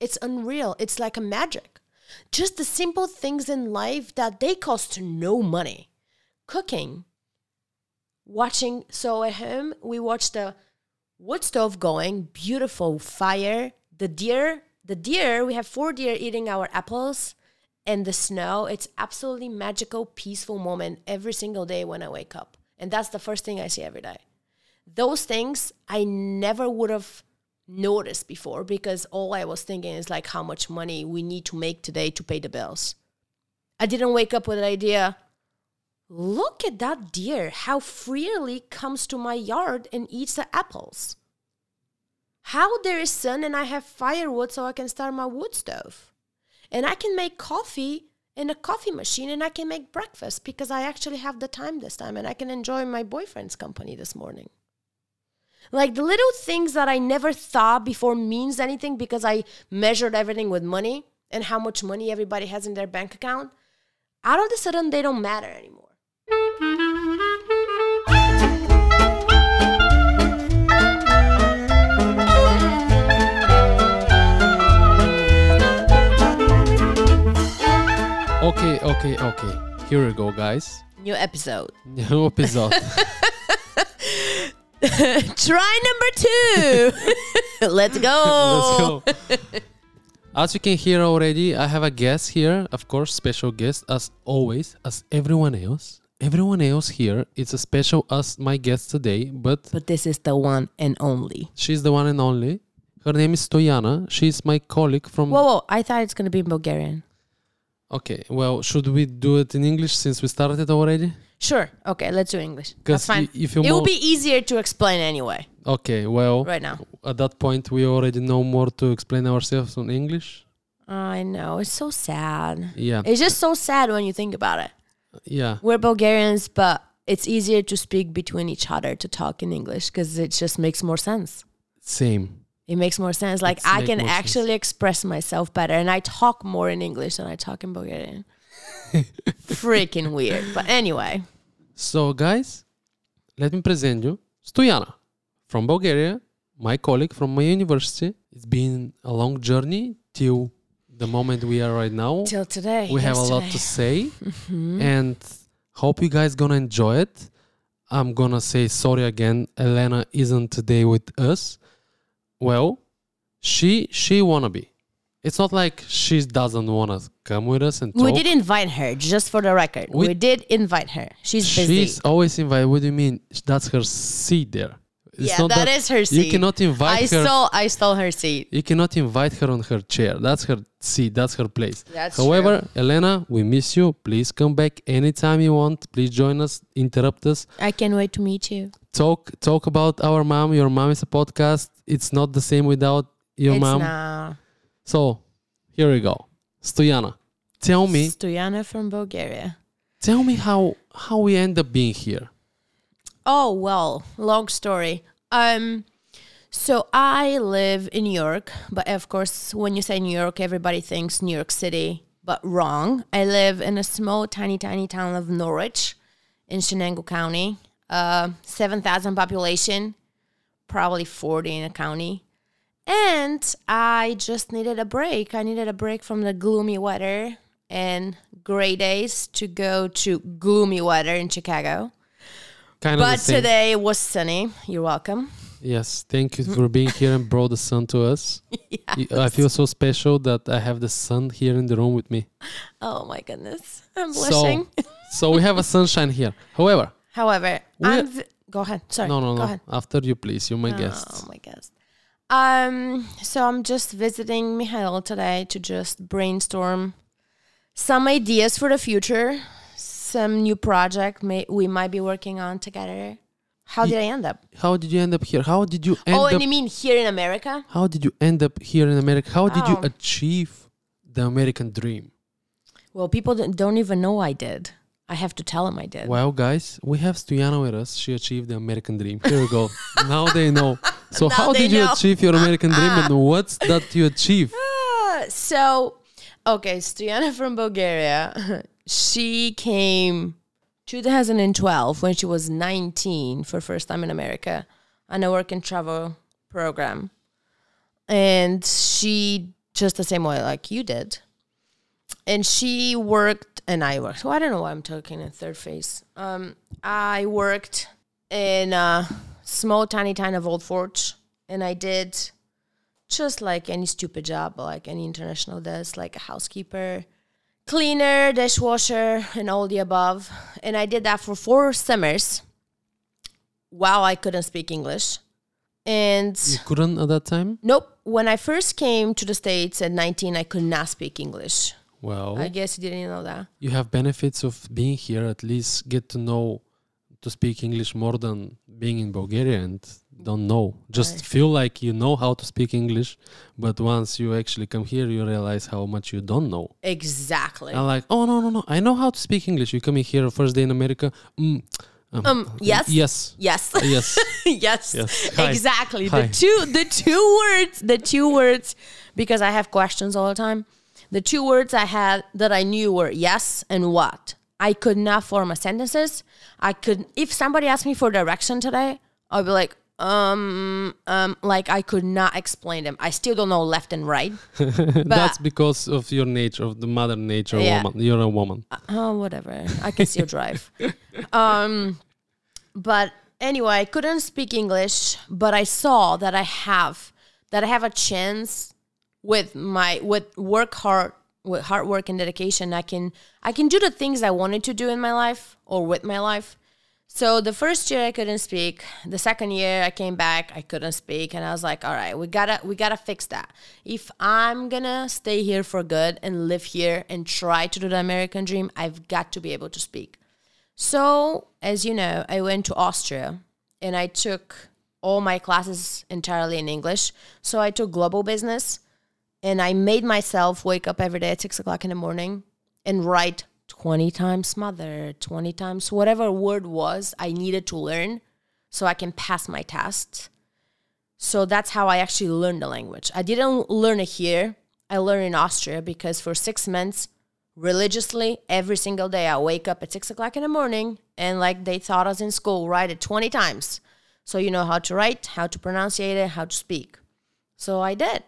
It's unreal. It's like a magic. Just the simple things in life that they cost no money. Cooking, watching. So at home, we watch the wood stove going, beautiful fire. The deer, the deer, we have four deer eating our apples and the snow. It's absolutely magical, peaceful moment every single day when I wake up. And that's the first thing I see every day. Those things I never would have noticed before because all I was thinking is like how much money we need to make today to pay the bills. I didn't wake up with the idea, look at that deer, how freely comes to my yard and eats the apples. How there is sun and I have firewood so I can start my wood stove. And I can make coffee in a coffee machine and I can make breakfast because I actually have the time this time and I can enjoy my boyfriend's company this morning. Like the little things that I never thought before means anything because I measured everything with money and how much money everybody has in their bank account. Out of the sudden, they don't matter anymore. Okay, okay, okay. Here we go, guys. New episode. New episode. Try number two. Let's go. Let's go. As you can hear already, I have a guest here, of course, special guest as always, as everyone else. Everyone else here is as special as my guest today, but But this is the one and only. she's the one and only. Her name is Stojana. She's my colleague from. Whoa, whoa. I thought it's going to be in Bulgarian. Okay, well, should we do it in English since we started already? Sure. Okay, let's do English. That's fine. if you it will be easier to explain anyway, Okay, well, right now. at that point, we already know more to explain ourselves in English. I know. It's so sad. Yeah, It's just so sad when you think about it. yeah. We're Bulgarians, but it's easier to speak between each other to talk in English because it just makes more sense. Same. It makes more sense. Like It's I can more sense. actually express myself better, and I talk more in English than I talk in Bulgarian. Freaking weird. But anyway, So, guys, let me present you Stoyana from Bulgaria, my colleague from my university. It's been a long journey till the moment we are right now. till today, we have a lot to say, mm-hmm. and hope you guys gonna enjoy it. I'm gonna say sorry again. Elena isn't today with us. Well, she she wanna be. It's not like she doesn't wanna come with us and talk. We did invite her, just for the record. We, We- did invite her. She's busy. She's always invited. What do you mean? That's her seat there. It's yeah, not that is her seat. You cannot invite I her. stole. I stole her seat. you cannot invite her on her chair. That's her seat. That's her place. That's However, Elena, we miss you. Please come back anytime you want. Please join us. Interrupt us. I can't wait to meet you. Talk talk about our mom. Your mom is a podcast. It's not the same without your it's mom. not. So here we go. Stojana, tell me, Stojana from Bulgaria. tell me how how we end up being here. Oh well, long story. Um, so I live in New York, but of course, when you say New York, everybody thinks New York City, but wrong. I live in a small, tiny, tiny town of Norwich, in Chenango County. Uh, seven thousand population, probably forty in a county. And I just needed a break. I needed a break from the gloomy weather and gray days to go to gloomy weather in Chicago. Kind But today was sunny. You're welcome. Yes, thank you for being here and brought the sun to us. i feel so special that I have the sun here in the room with me. Oh my goodness. I'm blushing. So, so we have a sunshine here. However, However, I'm v- go ahead. Sorry. no, no, no. After you, please. You're my Oh guest. my guest. Um, so I'm just visiting Mihail today to just brainstorm some ideas for the future, some new project may, we might be working on together. How did I end up? How did you end up here? How did you end oh, up? and you mean here in America? how did you end up here in America? How did you Oh. achieve the American dream? Well, people don't- even know I did. I have to tell them I did. Well, guys, we have Stojana with us. She achieved the American dream. Here we go. now they know. So, Now how did you know. achieve your American dream, and what's that you achieve? So, okay, Stojana from Bulgaria, she came 2012 when she was 19 for first time in America on a work and travel program. And she just the same way like you did. And she worked, and I worked. So I don't know why I'm talking in third phase. Um, I worked in a small, tiny, tiny of Old Forge, and I did just like any stupid job, like any international does, like a housekeeper, cleaner, dishwasher, and all the above. And I did that for four summers while I couldn't speak English. And You couldn't at that time? nope, when I first came to the States at 19, I could not speak English. Well, I guess you didn't know that. you have benefits of being here. At least get to know to speak English more than being in Bulgaria and don't know. Just Right. feel like you know how to speak English, but once you actually come here, you realize how much you don't know. Exactly. I'm like, oh no no no, I know how to speak English. You coming here first day in America? Mm, Um, yes. yes, Yes. yes. yes. Yes. Hi. Exactly. Hi. The two the two words, the two words because I have questions all the time. The two words I had that I knew were yes and what. I could not form a sentences. I could if somebody asked me for direction today, I'd be like, um, um, like I could not explain them. I still don't know left and right. That's because of your nature, of the mother nature Yeah. woman. You're a woman. oh whatever i can still drive um but anyway i couldn't speak english but i saw that i have that i have a chance with my with work hard with hard work and dedication i can i can do the things i wanted to do in my life or with my life so the first year I couldn't speak. The second year I came back, I couldn't speak, and I was like, "All right, we gotta we gotta fix that. If I'm gonna stay here for good and live here and try to do the American dream, I've got to be able to speak." So as you know, I went to Austria and I took all my classes entirely in English. So I took global business, and I made myself wake up every day at six o'clock in the morning and write 20 times mother, 20 times whatever word was I needed to learn so I can pass my tests. So that's how I actually learned the language. I didn't learn it here. I learned in Austria because for six months, religiously, every single day, I wake up at six o'clock in the morning and, like they taught us in school, write it 20 times. So you know how to write, how to pronunciate it, how to speak. So I did.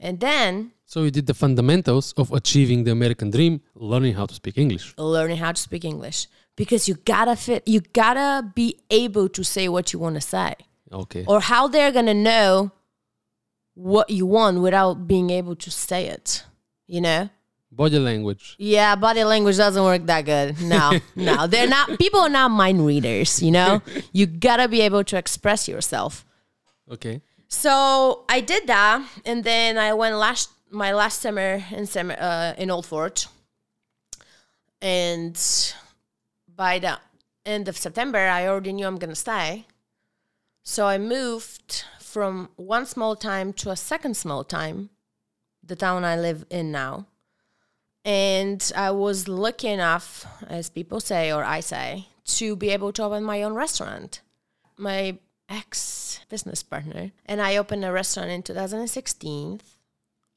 And then So you did the fundamentals of achieving the American dream, learning how to speak English. learning how to speak English because you gotta fit, you gotta be able to say what you want to say, Okay. or how they're gonna know what you want without being able to say it. You know? Body language. Yeah, body language doesn't work that good. No, no, they're not. People are not mind readers. You know, you gotta be able to express yourself. Okay. So I did that, and then I went last my last summer in summer uh, in Old Forge, and by the end of September, I already knew I'm gonna stay. So I moved from one small time to a second small time, the town I live in now. And I was lucky enough, as people say or I say, to be able to open my own restaurant. My ex business partner and I opened a restaurant in 2016.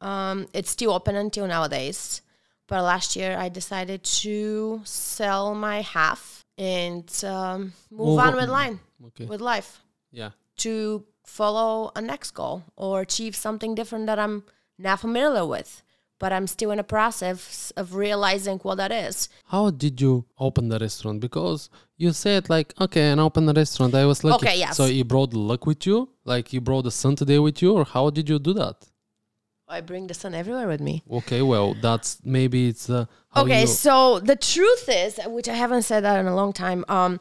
Um, it's still open until nowadays, but last year I decided to sell my half and um, move, on. with line Okay. with life Yeah. to follow a next goal or achieve something different that I'm not familiar with, but I'm still in a process of realizing what that is. How did you open the restaurant? Because you said like, okay, and open the restaurant. I was lucky. Okay, yes. So you brought luck with you, like you brought the sun today with you, or how did you do that? I bring the sun everywhere with me. Okay, well, that's maybe it's uh, okay, you- so the truth is, which I haven't said that in a long time. Um,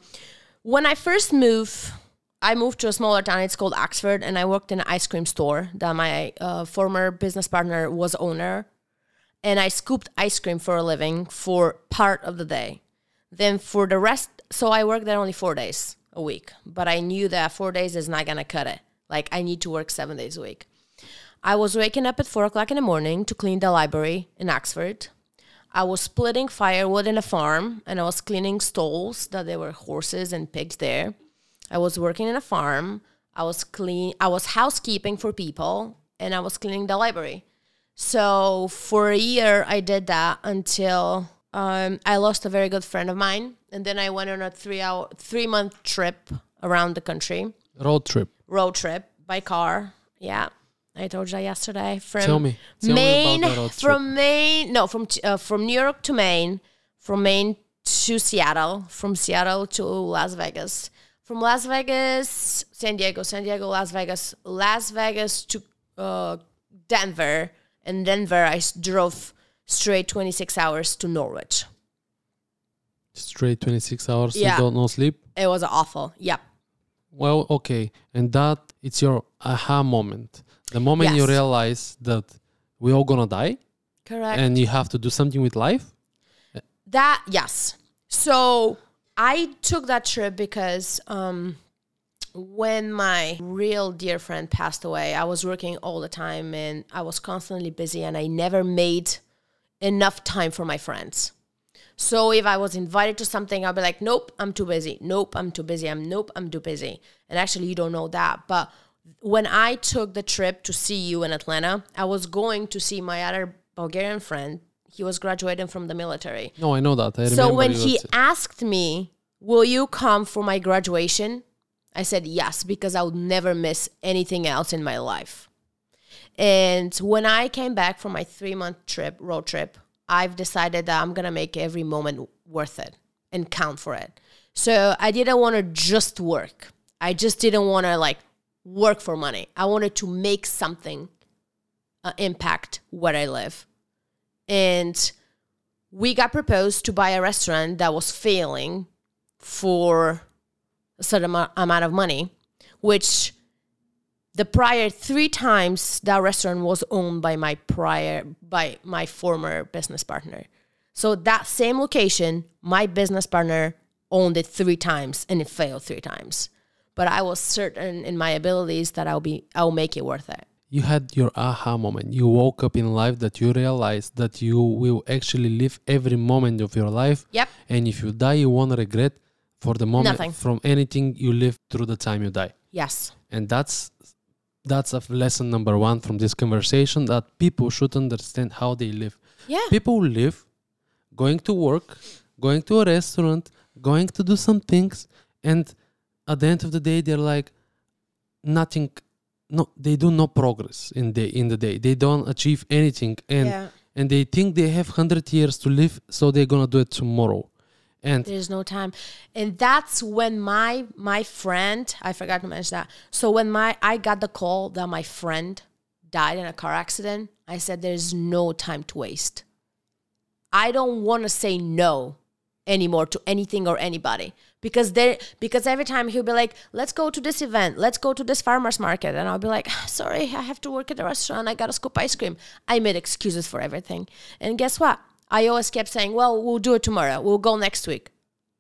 when I first moved, I moved to a smaller town. It's called Oxford, and I worked in an ice cream store that my uh, former business partner was owner. And I scooped ice cream for a living for part of the day. Then for the rest, so I worked there only four days a week. But I knew that four days is not gonna cut it. Like I need to work seven days a week. I was waking up at four o'clock in the morning to clean the library in Oxford. I was splitting firewood in a farm and I was cleaning stalls that there were horses and pigs there. I was working in a farm. I was clean I was housekeeping for people and I was cleaning the library. So for a year I did that until um, I lost a very good friend of mine and then I went on a 3 hour 3 month trip around the country road trip. road trip by car. Yeah. I told you that yesterday. From Tell me. Tell me Maine, about the road trip. from Maine, no, from uh, from New York to Maine, from Maine to Seattle, from Seattle to Las Vegas, from Las Vegas, San Diego, San Diego, Las Vegas, Las Vegas to uh, Denver, and Denver I drove straight 26 hours to Norwich. Straight 26 hours, Yeah. you no sleep. It was awful. Yep. Well, okay, and that it's your aha moment, the moment you realize that we all gonna die, Correct. and you have to do something with life. That yes. So I took that trip because um, when my real dear friend passed away, I was working all the time and I was constantly busy, and I never made enough time for my friends. So if I was invited to something, I'll be like, "Nope, I'm too busy. Nope, I'm too busy. I'm nope, I'm too busy." And actually, you don't know that, but when I took the trip to see you in Atlanta, I was going to see my other Bulgarian friend. He was graduating from the military. No, I know that. I So when he asked me, "Will you come for my graduation?" I said yes because I would never miss anything else in my life. And when I came back from my 3-month trip, road trip, I've decided that I'm going to make every moment worth it and count for it. So I didn't want to just work. I just didn't want to like work for money. I wanted to make something uh, impact where I live. And we got proposed to buy a restaurant that was failing for a certain amount of money, which the prior three times that restaurant was owned by my prior by my former business partner. So that same location, my business partner owned it three times and it failed three times. But I was certain in my abilities that I'll be I'll make it worth it. you had your aha moment. You woke up in life that you realized that you will actually live every moment of your life. Yep. And if you die, you won't regret for the moment Nothing. from anything you live through the time you die. Yes. And that's that's a lesson number one from this conversation that people should understand how they live. Yeah. People live going to work, going to a restaurant, going to do some things, and at the end of the day, they're like nothing. No, they do no progress in the in the day. They don't achieve anything, and yeah. and they think they have hundred years to live, so they're gonna do it tomorrow. And There's no time. And that's when my my friend, I forgot to mention that. So when my I got the call that my friend died in a car accident, I said there's no time to waste. I don't want to say no anymore to anything or anybody. Because there because every time he'll be like let's go to this event. Let's go to this farmers market. And i'll be like ah, sorry i have to work at the restaurant. I gotta scoop ice cream. I made excuses for everything. And guess what i always kept saying well we'll do it tomorrow. We'll go next week.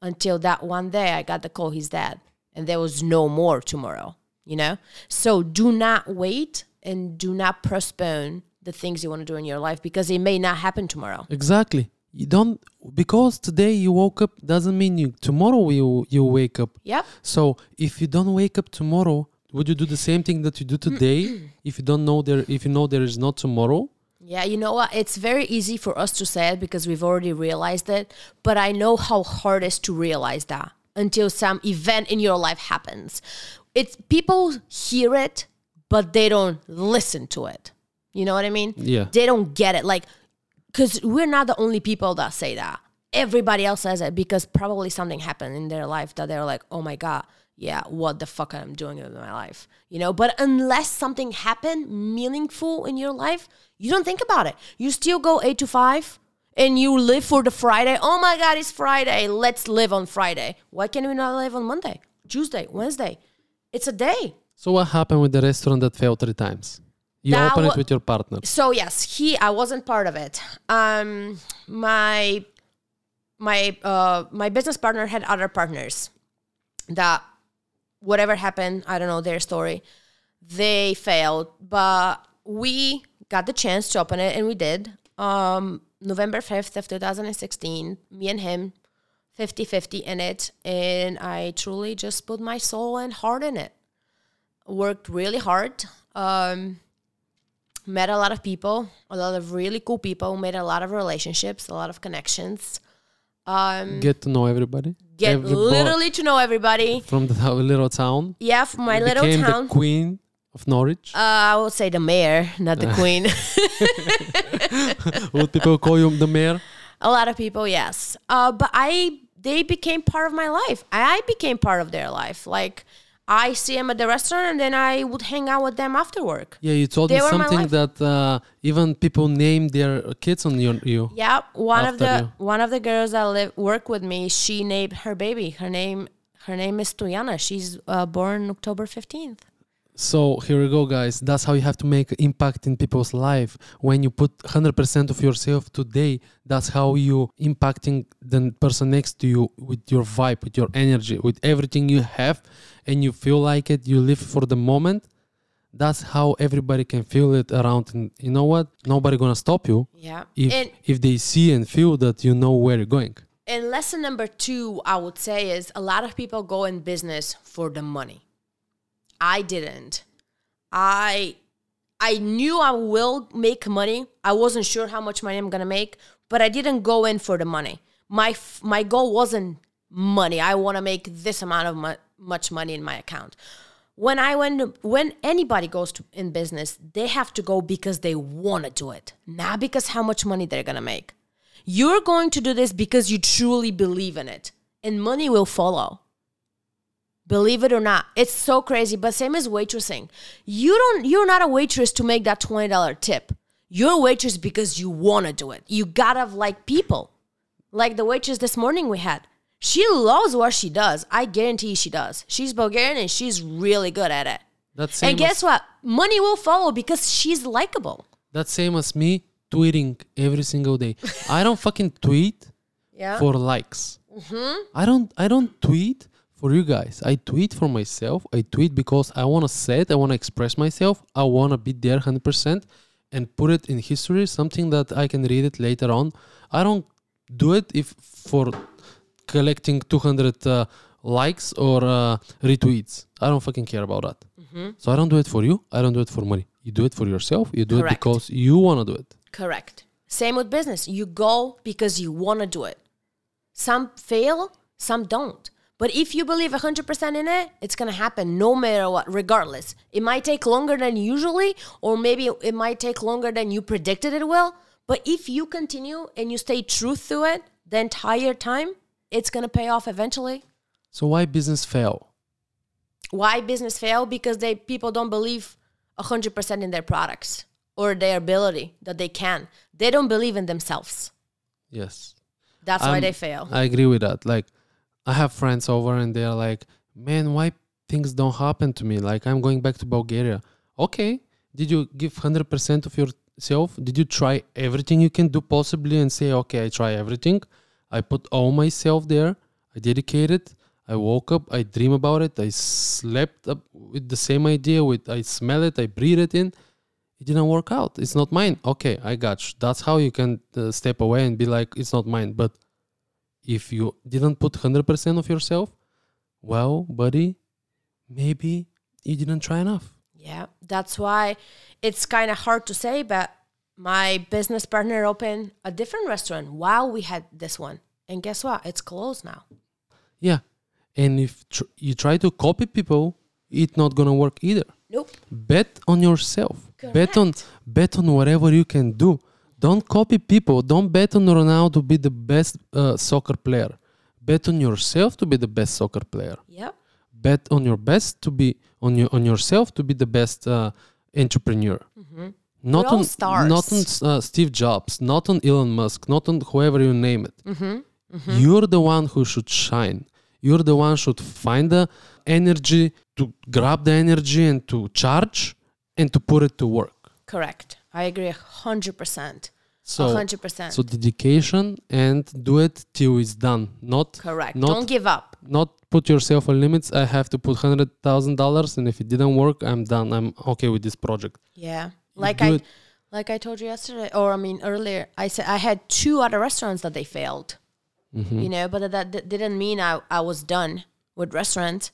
Until that one day i got the call he's dead. And there was no more tomorrow you know? So do not wait and do not postpone the things you want to do in your life because it may not happen tomorrow. Exactly, you don't because today you woke up doesn't mean you tomorrow you you wake up. Yep. So if you don't wake up tomorrow, would you do the same thing that you do today? if you don't know there, if you know there is no tomorrow, Yeah, you know what? It's very easy for us to say it because we've already realized it, but I know how hard it is to realize that until some event in your life happens. It's people hear it, but they don't listen to it. You know what I mean? Yeah. They don't get it. Like, because we're not the only people that say that. Everybody else says it because probably something happened in their life that they're like, oh my God, yeah, what the fuck am I doing with my life? You know, but unless something happened meaningful in your life, you don't think about it. You still go eight to five and you live for the Friday. Oh my God, it's Friday. Let's live on Friday. Why can't we not live on Monday, Tuesday, Wednesday? It's a day. so what happened with the restaurant that failed three times? You That open wa- it with your partner. So yes, he I wasn't part of it. Um my my uh my business partner had other partners that whatever happened, I don't know their story. They failed, but we got the chance to open it and we did. Um November 5th of 2016, me and him 50-50 in it and I truly just put my soul and heart in it. Worked really hard. Um met a lot of people, a lot of really cool people, made a lot of relationships, a lot of connections. Um, Get to know everybody. get Every boy literally to know everybody. from the little town. Yeah, from my You little town. the queen of Norwich? Uh, I would say the mayor, not the queen. Would people call you the mayor? A lot of people, yes. Uh, but I, they became part of my life. I became part of their life. Like I see them at the restaurant, and then I would hang out with them after work. Yeah, you told They me something that uh, even people name their kids on your, you. Yeah, one of the you. one of the girls that live work with me, she named her baby. Her name her name is Tuyana. She's uh, born October fifteenth. So here we go, guys. That's how you have to make impact in people's life. When you put 100% of yourself today, that's how you impacting the person next to you with your vibe, with your energy, with everything you have, and you feel like it. You live for the moment. That's how everybody can feel it around. And you know what? Nobody gonna stop you Yeah, if and if they see and feel that you know where you're going. and lesson number two, I would say, is a lot of people go in business for the money. I didn't. I I knew I will make money. I wasn't sure how much money I'm gonna make, but I didn't go in for the money. My my goal wasn't money. I want to make this amount of mu- much money in my account. When I went, when anybody goes to in business, they have to go because they want to do it, not because how much money they're gonna make. You're going to do this because you truly believe in it, and money will follow. Believe it or not, it's so crazy. But same as waitressing, you don't. You're not a waitress to make that twenty dollar tip. You're a waitress because you want to do it. You gotta like people, like the waitress this morning we had. She loves what she does. I guarantee she does. She's Bulgarian and she's really good at it. That's and guess as, what? Money will follow because she's likable. that's same as me tweeting every single day. I don't fucking tweet Yeah. for likes. Mm-hmm. I don't I don't tweet for you guys. I tweet for myself. I tweet because I want to say it. I want to express myself. I want to be there 100% and put it in history, something that I can read it later on. I don't do it if for collecting 200 uh, likes or uh, retweets. I don't fucking care about that. So I don't do it for you. I don't do it for money. You do it for yourself. You do Correct. it because you want to do it. Correct. Same with business. You go because you want to do it. Some fail, some don't. But if you believe 100% in it, it's going to happen no matter what, regardless. It might take longer than usually, or maybe it might take longer than you predicted it will. But if you continue and you stay true to it the entire time, it's going to pay off eventually. So why business fail? Why business fail? Because they people don't believe 100% in their products or their ability that they can. They don't believe in themselves. Yes. That's why Um, they fail. I agree with that. Like, I have friends over and they're like, man, why things don't happen to me? Like, I'm going back to Bulgaria. Okay. Did you give 100% of yourself? Did you try everything you can do possibly and say, okay, I try everything? I put all myself there. I dedicated. I woke up. I dream about it. I slept up with the same idea. With I smell it. I breathe it in. It didn't work out. It's not mine. Okay, I got you. That's how you can uh, step away and be like, it's not mine. But if you didn't put 100% of yourself, well, buddy, maybe you didn't try enough. Yeah, that's why it's kind of hard to say, but my business partner opened a different restaurant while we had this one. And guess what? It's closed now. Yeah. And if tr- you try to copy people, it's not going to work either. Nope. Bet on yourself. Bet on bet on whatever you can do. Don't copy people. Don't bet on Ronaldo to be the best uh, soccer player. Bet on yourself to be the best soccer player. Yep. bet on your best to be on your on yourself to be the best uh, entrepreneur. Not We're all on stars. not on uh, Steve Jobs, not on Elon Musk, not on whoever you name it. Mm-hmm. You're the one who should shine. You're the one should find the energy to grab the energy and to charge and to put it to work. Correct. I agree a 100%. So A 100%. so dedication and do it till it's done. Not Correct. not Don't give up. not put yourself on limits. I have to put hundred thousand dollars, and if it didn't work, I'm done. I'm okay with this project. Yeah. Like do I it- like I told you yesterday or I mean earlier, I said I had two other restaurants that they failed. Mm-hmm. You know, but that, that didn't mean I, I was done with restaurants.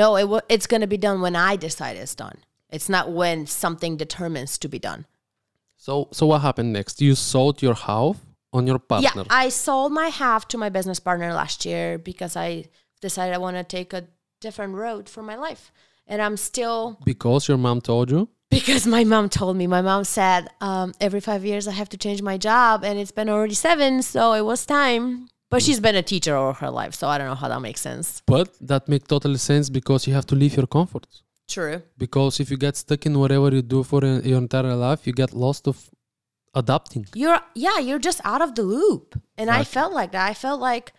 No, it wa it's going to be done when I decide it's done. It's not when something determines to be done. So so what happened next? You sold your house on your partner. Yeah, I sold my half to my business partner last year because I decided I want to take a different road for my life. And I'm still Because your mom told you? because my mom told me. My mom said um, every five years I have to change my job, and it's been already seven, so it was time. But she's been a teacher all her life, so I don't know how that makes sense. But that makes total sense because you have to leave your comfort. True. Because if you get stuck in whatever you do for your entire life, you get lost of adapting. You're yeah, you're just out of the loop, and I felt like that. I felt like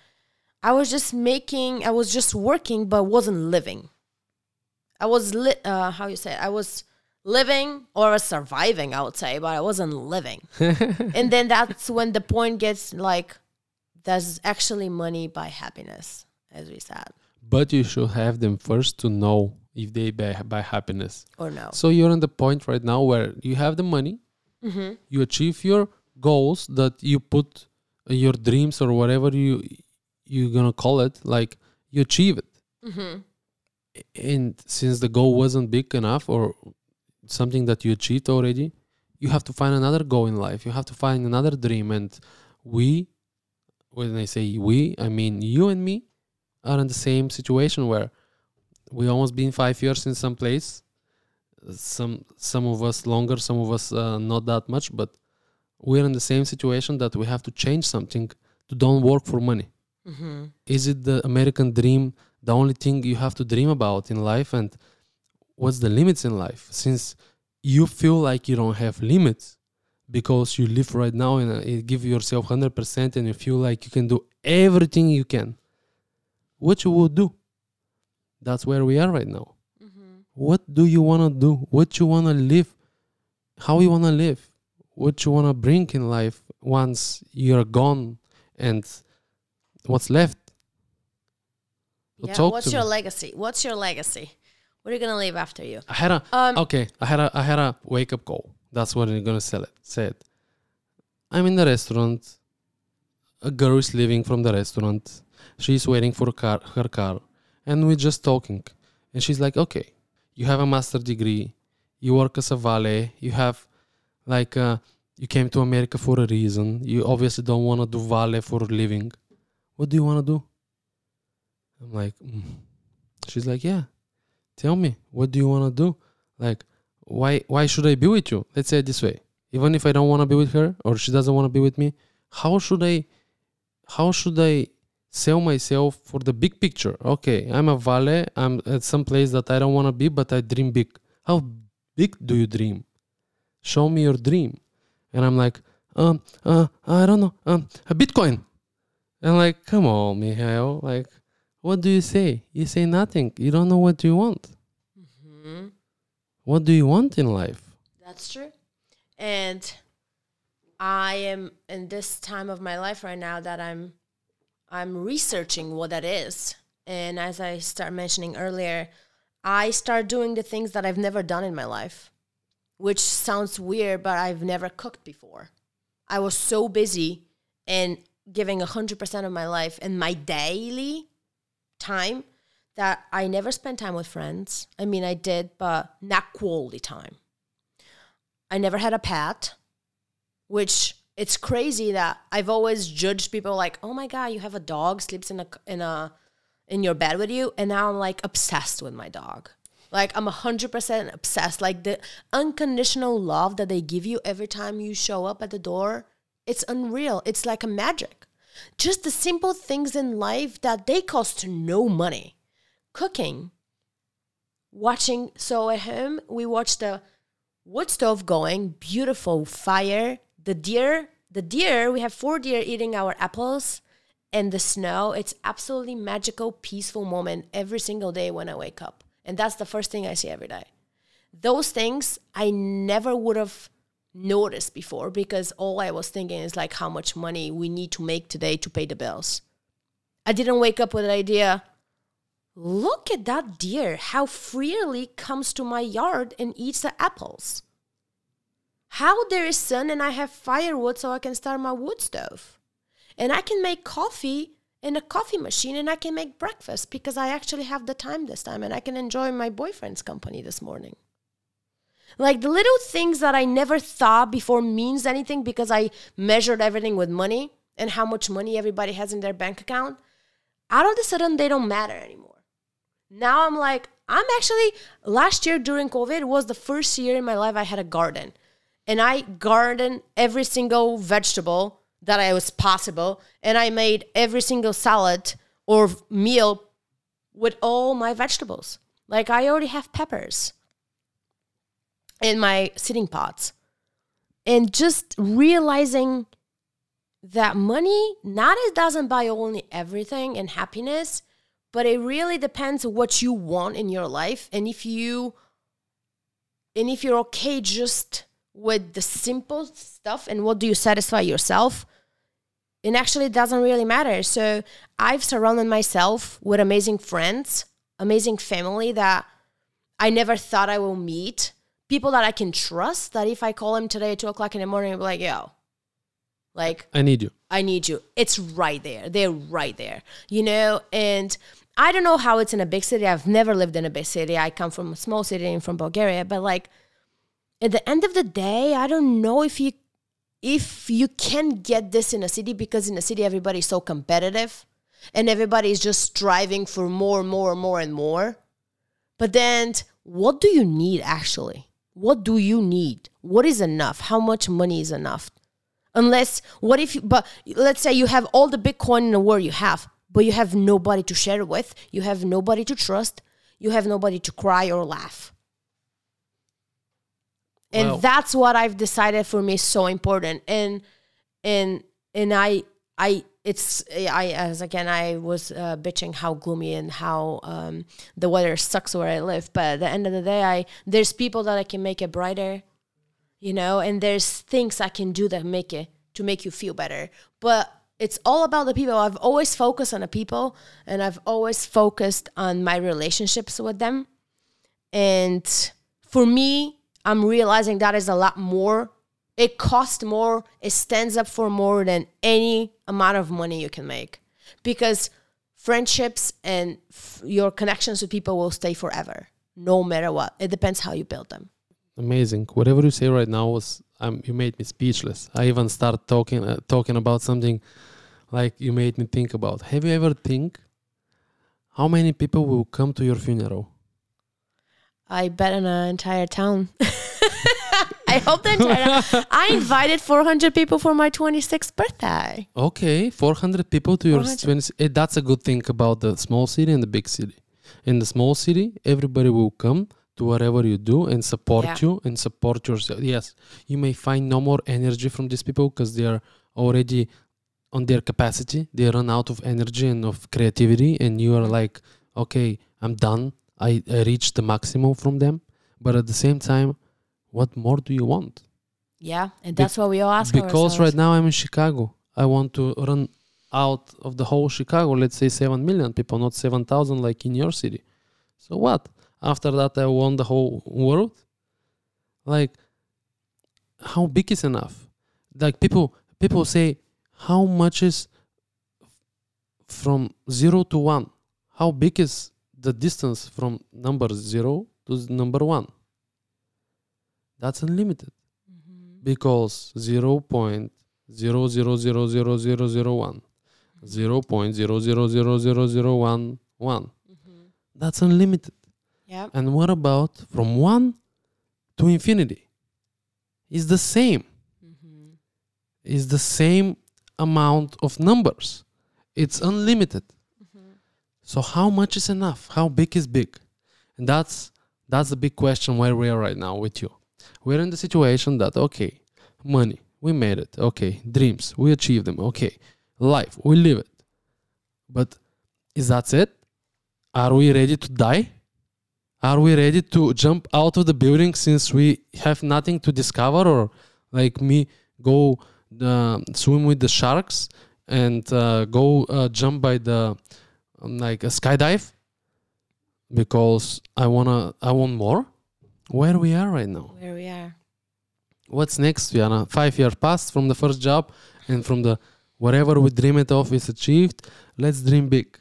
I was just making, I was just working, but wasn't living. I was li- uh, how you say it? I was living or surviving, I would say, but I wasn't living. and then that's when the point gets like, there's actually money buy happiness, as we said, But you should have them first to know if they buy, buy happiness. or no. So you're on the point right now where you have the money, Mm-hmm. you achieve your goals that you put your dreams or whatever you you're gonna call it, like you achieve it. Mm-hmm. And since the goal wasn't big enough or something that you achieved already, you have to find another goal in life. You have to find another dream. And we, when I say we, I mean you and me, are in the same situation where we almost been five years in some place. Some some of us longer, some of us uh, not that much, but we're in the same situation that we have to change something to don't work for money Mm-hmm. is it the american dream the only thing you have to dream about in life and what's the limits in life since you feel like you don't have limits because you live right now and uh, you give yourself 100% and you feel like you can do everything you can what you will do that's where we are right now Mm-hmm. what do you want to do what you want to live how you want to live what you want to bring in life once you're gone and what's left Yeah. talk What's your me. legacy? What's your legacy? What are you gonna leave after you? I had a Um, okay. I had a I had a wake up call. That's what I'm gonna sell it. Say it. I'm in the restaurant. A girl is leaving from the restaurant. She's waiting for car, her car, and we're just talking. And she's like, "Okay, you have a master degree. You work as a valet. You have, like, uh, you came to America for a reason. You obviously don't want to do valet for a living. What do you want to do?" I'm like, mm. she's like, "Yeah, tell me what do you want to do like why why should i be with you let's say it this way even if i don't want to be with her or she doesn't want to be with me how should i how should i sell myself for the big picture. Okay i'm a valet i'm at some place that i don't want to be but i dream big. How big do you dream? Show me your dream. And i'm like um uh i don't know um a bitcoin. And like come on Mihail like what do you say? You say nothing. You don't know what you want. Mhm. what do you want in life? That's true. And I am in this time of my life right now that I'm I'm researching what that is. And as I start mentioning earlier, I start doing the things that I've never done in my life, which sounds weird, but I've never cooked before. I was so busy and giving 100% of my life and my daily time that I never spent time with friends. I mean, I did, but not quality time. I never had a pet, which it's crazy that I've always judged people like, "Oh my god, you have a dog sleeps in a in a in your bed with you," and now I'm like obsessed with my dog. Like I'm hundred percent obsessed. Like the unconditional love that they give you every time you show up at the door, it's unreal. It's like a magic. Just the simple things in life that they cost no money. Cooking, watching. So at home, we watched the wood stove going, beautiful fire. The deer, the deer, we have four deer eating our apples and the snow. It's absolutely magical, peaceful moment every single day when I wake up. And that's the first thing I see every day. Those things I never would have noticed before because all I was thinking is like how much money we need to make today to pay the bills. I didn't wake up with an idea. Look at that deer, how freely comes to my yard and eats the apples. How there is sun and I have firewood so I can start my wood stove. And I can make coffee in a coffee machine and I can make breakfast because I actually have the time this time and I can enjoy my boyfriend's company this morning. Like the little things that I never thought before means anything because I measured everything with money and how much money everybody has in their bank account. Out of the sudden, they don't matter anymore. Now I'm like, I'm actually last year during COVID was the first year in my life I had a garden. And I garden every single vegetable that I was possible. And I made every single salad or meal with all my vegetables. Like I already have peppers in my sitting pots. And just realizing that money not it doesn't buy only everything and happiness, but it really depends what you want in your life and if you and if you're okay just with the simple stuff and what do you satisfy yourself it actually doesn't really matter so i've surrounded myself with amazing friends amazing family that i never thought i will meet people that i can trust that if i call them today at 2 o'clock in the morning i'll be like yo like I need you. I need you. It's right there. They're right there. You know, and I don't know how it's in a big city. I've never lived in a big city. I come from a small city and from Bulgaria, but like at the end of the day, I don't know if you if you can get this in a city because in a city everybody's so competitive and everybody is just striving for more, and more, and more and more. But then what do you need actually? What do you need? What is enough? How much money is enough? Unless, what if, you, but let's say you have all the Bitcoin in the world you have, but you have nobody to share it with, you have nobody to trust, you have nobody to cry or laugh. And Well- that's what I've decided for me is so important. And, and, and I, I, it's, I, as again, I was uh, bitching how gloomy and how um, the weather sucks where I live. But at the end of the day, I, there's people that I can make it brighter you know and there's things i can do that make it to make you feel better but it's all about the people i've always focused on the people and i've always focused on my relationships with them and for me i'm realizing that is a lot more it costs more it stands up for more than any amount of money you can make because friendships and f- your connections with people will stay forever no matter what it depends how you build them Amazing. Whatever you say right now was um, you made me speechless. I even start talking uh, talking about something like you made me think about. Have you ever think how many people will come to your funeral? I bet an entire town. I hope the entire. Town. I invited 400 people for my 26th birthday. Okay, 400 people to your 400. 20. eh, That's a good thing about the small city and the big city. In the small city, everybody will come to whatever you do and support Yeah. you and support yourself. Yes, you may find no more energy from these people because they are already on their capacity. They run out of energy and of creativity, and you are like, okay, I'm done. I, I reached the maximum from them. But at the same time, what more do you want? Yeah, and Be- that's what we all ask because ourselves. right now I'm in Chicago. I want to run out of the whole Chicago. Let's say seven million people, not seven thousand like in your city. So what? After that, I won the whole world. Like, how big is enough? Like people, people say, how much is from zero to one? How big is the distance from number zero to number one? That's unlimited Mhm. because 0.0000001 0.0000011 Mhm. that's unlimited Yeah. and what about from 1 to infinity is the same Mhm. is the same amount of numbers it's unlimited. So how much is enough? How big is big? And that's that's the big question where we are right now with you. We're in the situation that okay money we made it. Okay dreams we achieved them. Okay life we live it. But is that it? Are we ready to die? Are we ready to jump out of the building since we have nothing to discover or like me go uh, swim with the sharks and uh, go uh, jump by the like a skydive because I wanna I want more. Where we are right now? Where we are. What's next, Viana? Five years passed from the first job and from the whatever we dream it of is achieved. Let's dream big.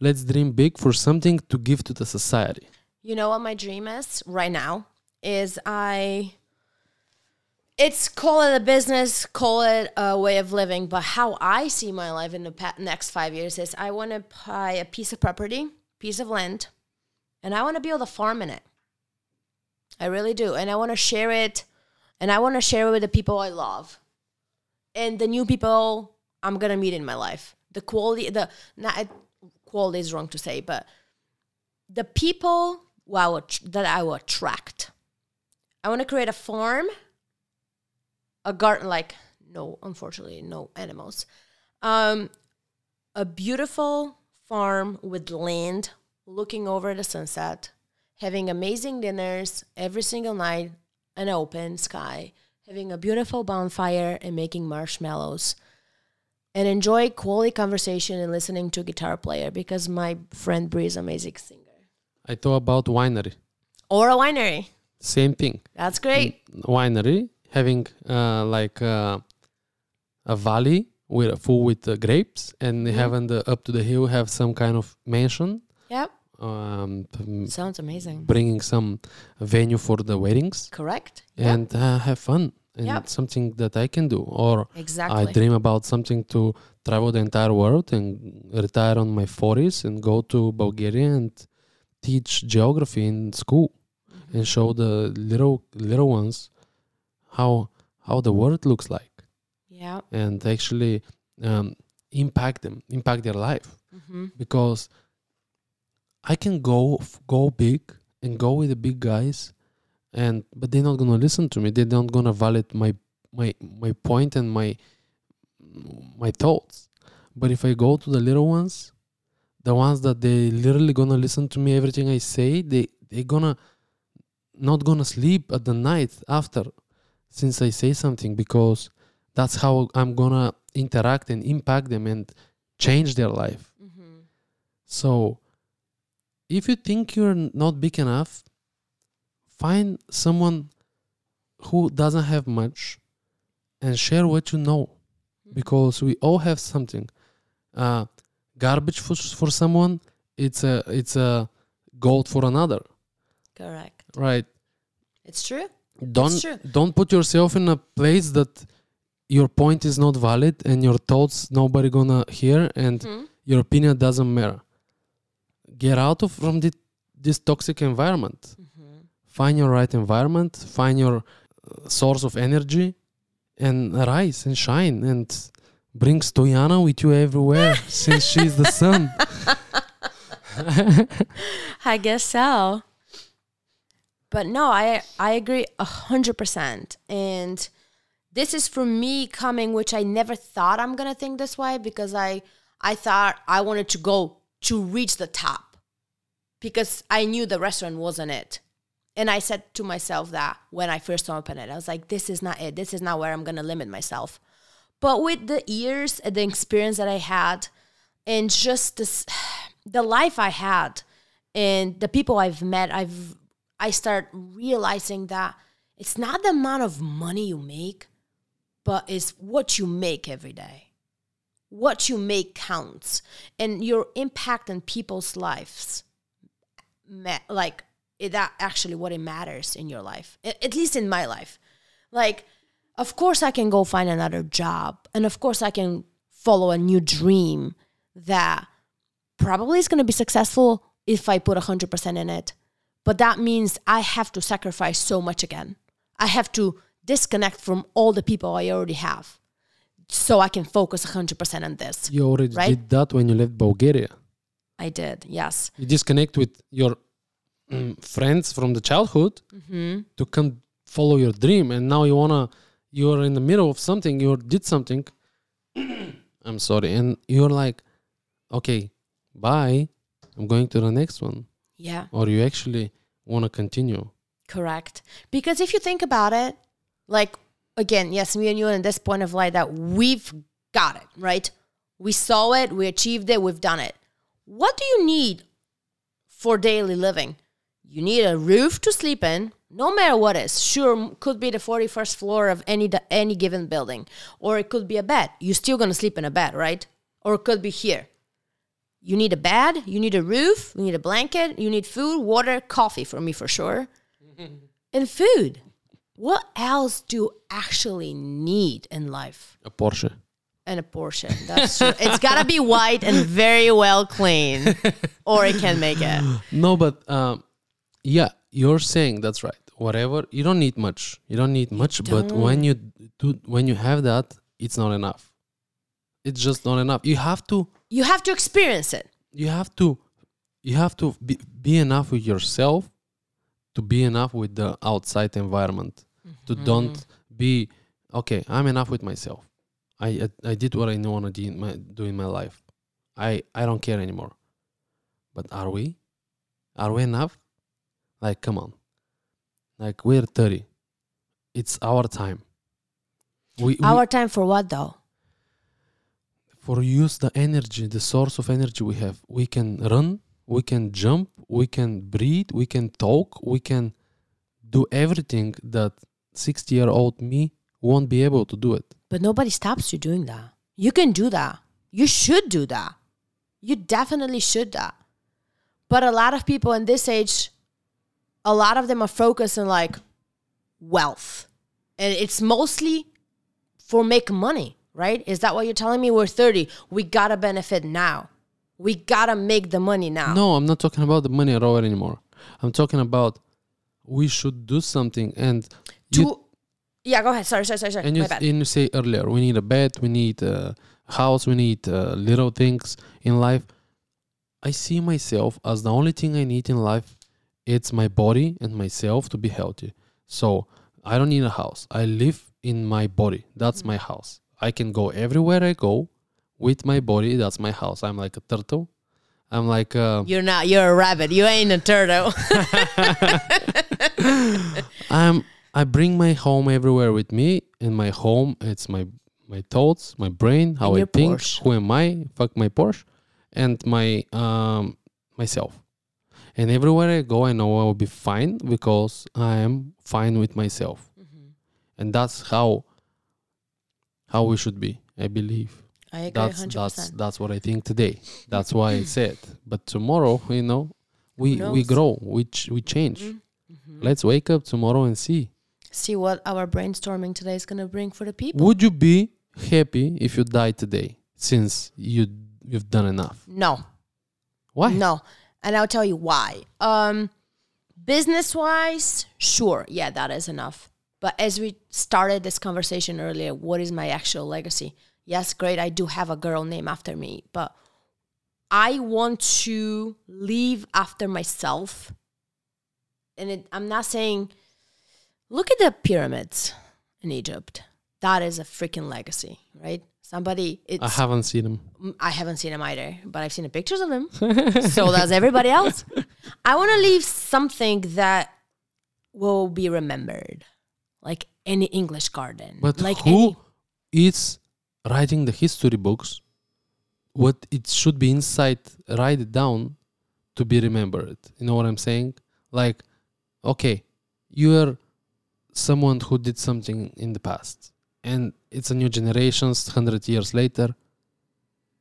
Let's dream big for something to give to the society. You know what my dream is right now? Is I. It's call it a business, call it a way of living, but how I see my life in the pa- next five years is I want to buy a piece of property, piece of land, and I want to build a farm in it. I really do. And I want to share it and I want to share it with the people I love and the new people I'm to meet in my life. The quality, the, not, quality is wrong to say, but the people will, that I will attract. I want to create a farm, a garden, like, no, unfortunately, no animals. Um, a beautiful farm with land looking over the sunset, having amazing dinners every single night, an open sky, having a beautiful bonfire and making marshmallows. And enjoy quality conversation and listening to a guitar player because my friend Bree is an amazing singer. I thought about winery. Or a winery. Same thing. That's great. Winery having uh, like uh, a valley with full with uh, grapes, and Mhm. having the up to the hill have some kind of mansion. Yep. Um, Sounds amazing. bringing some venue for the weddings Correct? Yep. and uh, have fun and Yep. something that I can do. Or Exactly. I dream about something to travel the entire world and retire on my 40s and go to Bulgaria and teach geography in school Mm-hmm. and show the little little ones how how the world looks like yeah. and actually um, impact them, impact their life hmm because I can go f- go big and go with the big guys, and but they're not gonna listen to me. They're not gonna validate my my my point and my my thoughts. But if I go to the little ones, the ones that they literally gonna listen to me everything I say, they they gonna not gonna sleep at the night after since I say something because that's how I'm gonna interact and impact them and change their life. hmm So, if you think you're not big enough, find someone who doesn't have much and share what you know because we all have something. Uh, garbage for, for someone, it's a it's a gold for another, Correct. right? It's true. Don't don't put yourself in a place that your point is not valid and your thoughts nobody gonna hear and Mhm. your opinion doesn't matter. Get out of from the, this toxic environment. Mhm. Find your right environment. Find your uh, source of energy, and rise and shine and bring Stoyana with you everywhere since she's the sun. I guess so. But no, I I agree a hundred percent. And this is for me coming, which I never thought I'm gonna think this way because I I thought I wanted to go to reach the top because I knew the restaurant wasn't it. And I said to myself that when I first opened it, I was like, this is not it. This is not where I'm gonna limit myself. But with the years and the experience that I had, and just this, the life I had, and the people I've met, I've I start realizing that it's not the amount of money you make, but it's what you make every day. What you make counts, and your impact on people's lives. Like that actually what it matters in your life, at least in my life. Like, of course, I can go find another job, and of course, I can follow a new dream that probably is going to be successful if I put 100% in it. But that means I have to sacrifice so much again. I have to disconnect from all the people I already have so I can focus 100% on this. you already Right? did that when you left Bulgaria. I did, yes. You disconnect with your mm, friends from the childhood hmm to come follow your dream, and now you wanna you're in the middle of something. You did something. I'm sorry, and you're like, okay, bye. I'm going to the next one. Yeah, or you actually want to continue. correct. Because if you think about it, like, again, yes, me and you are in this point of light that we've got it, right? We saw it, we achieved it, we've done it. What do you need for daily living? You need a roof to sleep in, no matter what is. Sure, could be the 41st floor of any any given building, or it could be a bed. You're still gonna sleep in a bed, right? Or it could be here. You need a bed, you need a roof, you need a blanket, you need food, water, coffee for me for sure, and food. What else do you actually need in life? A Porsche. and a Porsche. That's true. it's gotta be white and very well clean, or it can make it. No, but um, yeah, you're saying that's right. Whatever you don't need much. You don't need much, but when you do, when you have that, it's not enough. It's just not enough. You have to. You have to experience it. You have to. You have to be, be enough with yourself to be enough with the outside environment. Mm-hmm. To don't be okay. I'm enough with myself. I I, I did what I want to do in my do in my life. I I don't care anymore. But are we? Are we enough? Like, come on. Like we're thirty. It's our time. We, we Our time for what though? For use the energy, the source of energy we have. We can run, we can jump, we can breathe, we can talk, we can do everything that 60 year old me won't be able to do it. But nobody stops you doing that. You can do that. You should do that. You definitely should that. But a lot of people in this age, a lot of them are focused on like wealth. And it's mostly for make money, right? Is that what you're telling me? We're 30. We gotta benefit now. We gotta make the money now. No, I'm not talking about the money at all anymore. I'm talking about we should do something and To, you, yeah, go ahead. Sorry, sorry, sorry, sorry. and you, and you say earlier we need a bed, we need a house, we need uh, little things in life. I see myself as the only thing I need in life. It's my body and myself to be healthy. So I don't need a house. I live in my body. That's my house. I can go everywhere I go with my body. That's my house. I'm like a turtle. I'm like a, You're not. You're a rabbit. You ain't a turtle. I'm I bring my home everywhere with me. In my home, it's my my thoughts, my brain, how I think, Porsche. who am I, fuck my Porsche, and my um myself. And everywhere I go, I know I will be fine because I am fine with myself, Mm-hmm. and that's how how we should be. I believe I agree. that's 100%. that's what I think today. That's why I said. But tomorrow, you know, we we grow, we ch- we change. Mm-hmm. Let's wake up tomorrow and see. See what our brainstorming today is gonna bring for the people. Would you be happy if you died today since you you've done enough? No, Why? no, and I'll tell you why. Um, business wise, sure, yeah, that is enough. But as we started this conversation earlier, what is my actual legacy? Yes, great, I do have a girl named after me, but I want to leave after myself. And it, I'm not saying, look at the pyramids in Egypt. That is a freaking legacy, right? Somebody, it's I haven't seen. Mm, I haven't seen them either, but I've seen the pictures of them. so does everybody else. I want to leave something that will be remembered, like any English garden. But like who any, is writing the history books? What it should be inside, write it down to be remembered. You know what I'm saying? Like, okay, you are someone who did something in the past, and it's a new generations, hundred years later.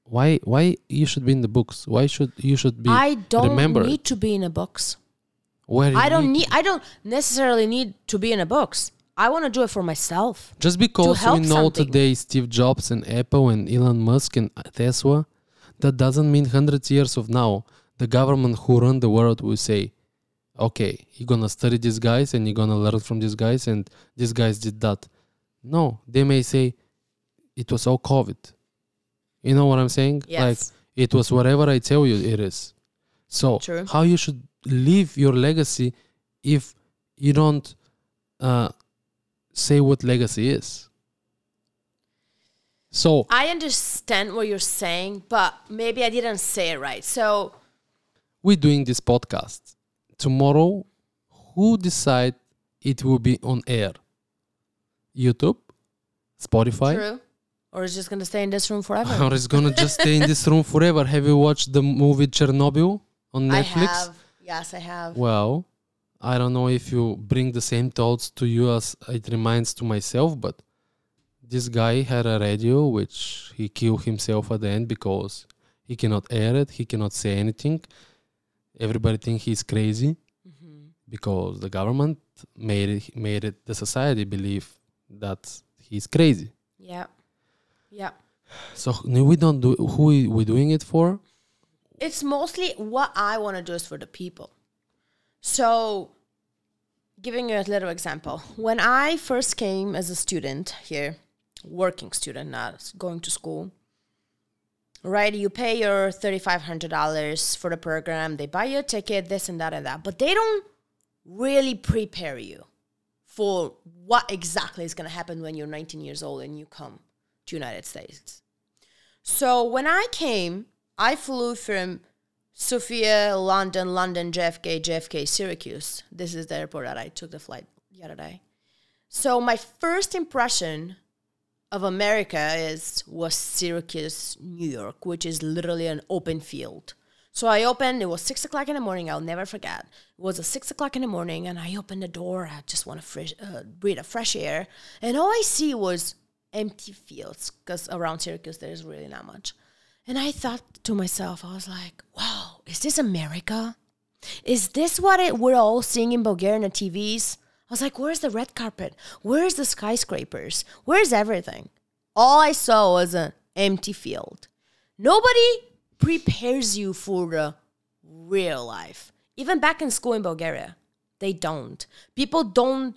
Why? Why you should be in the books? Why should you should be? I don't remembered? need to be in a books. where I don't need. I don't necessarily need to be in a books. I want to do it for myself. Just because we know something. today Steve Jobs and Apple and Elon Musk and Tesla, that doesn't mean hundreds years of now the government who run the world will say, "Okay, you're gonna study these guys and you're gonna learn from these guys and these guys did that." No, they may say it was all COVID. You know what I'm saying? Yes. Like it was whatever I tell you it is. So True. how you should leave your legacy if you don't uh, say what legacy is. So I understand what you're saying, but maybe I didn't say it right. So we're doing this podcast. Tomorrow, who decide it will be on air? YouTube, Spotify, true, or it's just gonna stay in this room forever. or it's gonna just stay in this room forever. Have you watched the movie Chernobyl on I Netflix? have. Yes, I have. Well, I don't know if you bring the same thoughts to you as it reminds to myself, but this guy had a radio which he killed himself at the end because he cannot air it, he cannot say anything. Everybody think he's crazy Mm-hmm. because the government made it made it the society believe that he's crazy. Yeah. Yeah. So we don't do who we, we doing it for? It's mostly what I want to do is for the people. So, giving you a little example, when I first came as a student here, working student, not going to school, right? You pay your $3,500 for the program, they buy you a ticket, this and that and that, but they don't really prepare you for what exactly is going to happen when you're 19 years old and you come to United States. So when I came, I flew from Sofia, London, London, JFK, JFK, Syracuse. This is the airport that I took the flight the other day. So my first impression of America is was Syracuse, New York, which is literally an open field. So I opened. It was six o'clock in the morning. I'll never forget. It was a six o'clock in the morning, and I opened the door. I just want to fresh, uh, breathe a fresh air, and all I see was empty fields because around Syracuse there's really not much. And I thought to myself, I was like, "Wow, is this America? Is this what it, we're all seeing in Bulgarian TVs?" I was like, "Where's the red carpet? Where's the skyscrapers? Where's everything?" All I saw was an empty field. Nobody prepares you for the real life. Even back in school in Bulgaria, they don't. People don't,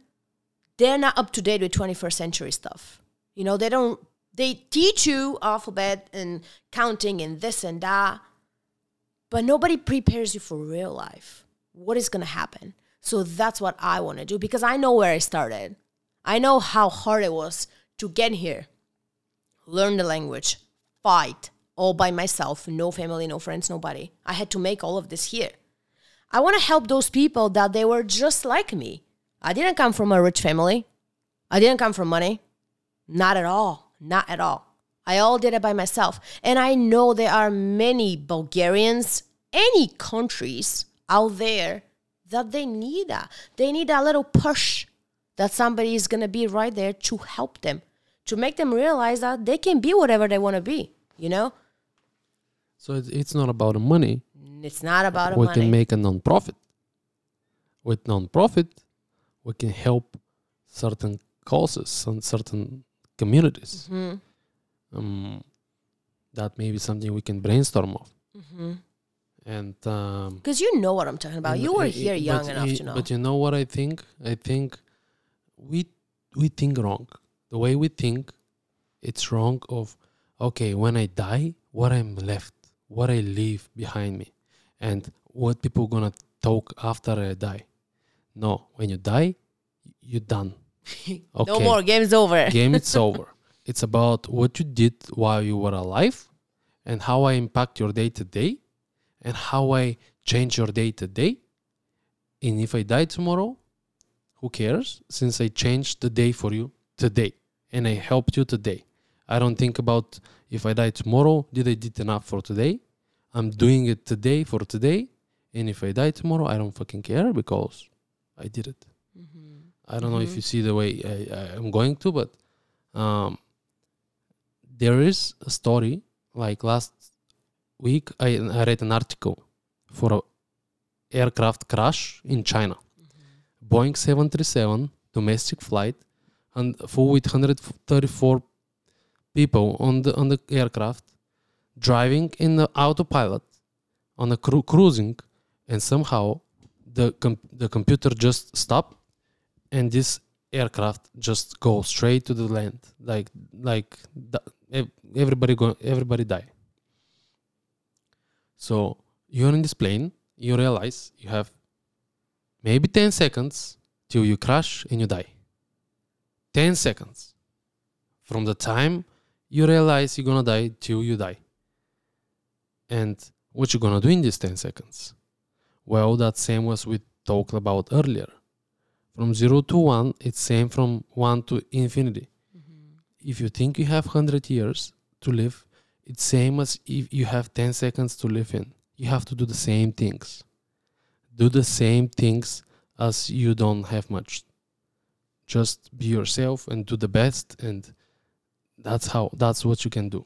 they're not up to date with 21st century stuff. You know, they don't, they teach you alphabet and counting and this and that, but nobody prepares you for real life. What is going to happen? So that's what I want to do because I know where I started. I know how hard it was to get here, learn the language, fight, all by myself, no family, no friends, nobody. I had to make all of this here. I want to help those people that they were just like me. I didn't come from a rich family. I didn't come from money. Not at all. Not at all. I all did it by myself. And I know there are many Bulgarians, any countries out there that they need that. They need a little push that somebody is going to be right there to help them, to make them realize that they can be whatever they want to be, you know? So it's, it's not about the money. It's not about we money. We can make a non-profit. With non-profit, we can help certain causes and certain communities. Mhm. Um, that may be something we can brainstorm of. Mhm. And um, Because you know what I'm talking about. You were here young enough to know. But you know what I think? I think we we think wrong. The way we think, it's wrong. Of okay, when I die, what I'm left, what I leave behind me, and what people gonna talk after I die. No, when you die, you're done. No Okay. more. Game's over. Game it's over. It's about what you did while you were alive, and how I impact your day to day, and how I change your day to day. And if I die tomorrow, who cares? Since I changed the day for you today, and I helped you today. I don't think about if I die tomorrow, did I did enough for today? I'm doing it today for today, and if I die tomorrow, I don't fucking care because I did it. I don't know if Mhm. you see the way I, I'm going to, but um, there is a story. Like last week, I, I read an article for a aircraft crash in China. Boeing 737 domestic flight and full with 134 people on the on the aircraft driving in the autopilot on a cru- cruising and somehow the com- the computer just stopped and this aircraft just go straight to the land. Like like everybody go everybody die. So you're in this plane you realize you have maybe 10 seconds till you crash and you die. 10 seconds. From the time you realize you're gonna die till you die. And what you're gonna do in these 10 seconds? Well that same was we talked about earlier from 0 to 1 it's same from 1 to infinity if you think you have 100 years to live it's same as if you have 10 seconds to live in you have to do the same things do the same things as you don't have much just be yourself and do the best and that's how that's what you can do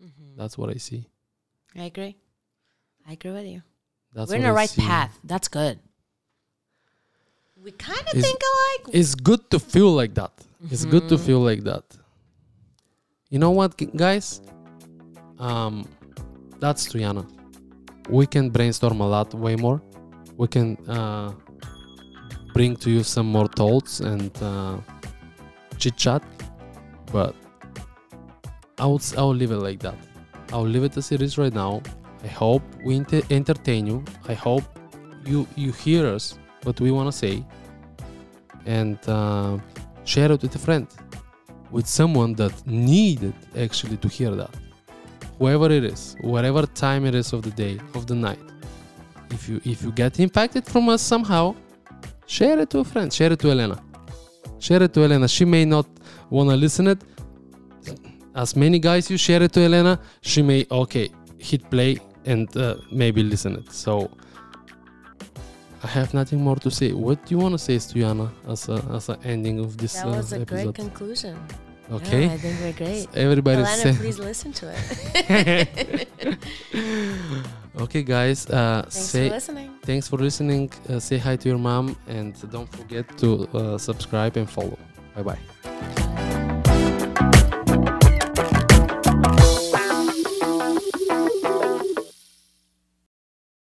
Mhm. that's what i see I agree. I agree with you. that's We're in the right see. path. That's good. We kind of think alike. it's good to feel like that it's good to Mhm. feel like that you know what guys um, that's Triana. We can brainstorm a lot, way more. We can uh, bring to you some more thoughts and uh, chit chat, but I would I will leave it like that. I'll leave it as it is right now. I hope we enter- entertain you. I hope you you hear us what we want to say, and uh, share it with a friend, with someone that needed actually to hear that. Whoever it is, whatever time it is of the day, of the night. If you if you get impacted from us somehow, share it to a friend. Share it to Elena. Share it to Elena. She may not wanna listen it. As many guys you share it to Elena, she may okay hit play and uh, maybe listen it. So I have nothing more to say. What do you want to say, Stoyana, as a as an ending of this That uh, was a great conclusion. okay, Yeah, I think we're great. everybody Elena, say. please listen to it. okay, guys. Uh, Thanks say for listening. thanks for listening. Uh, say hi to your mom and don't forget to uh, subscribe and follow. Bye bye.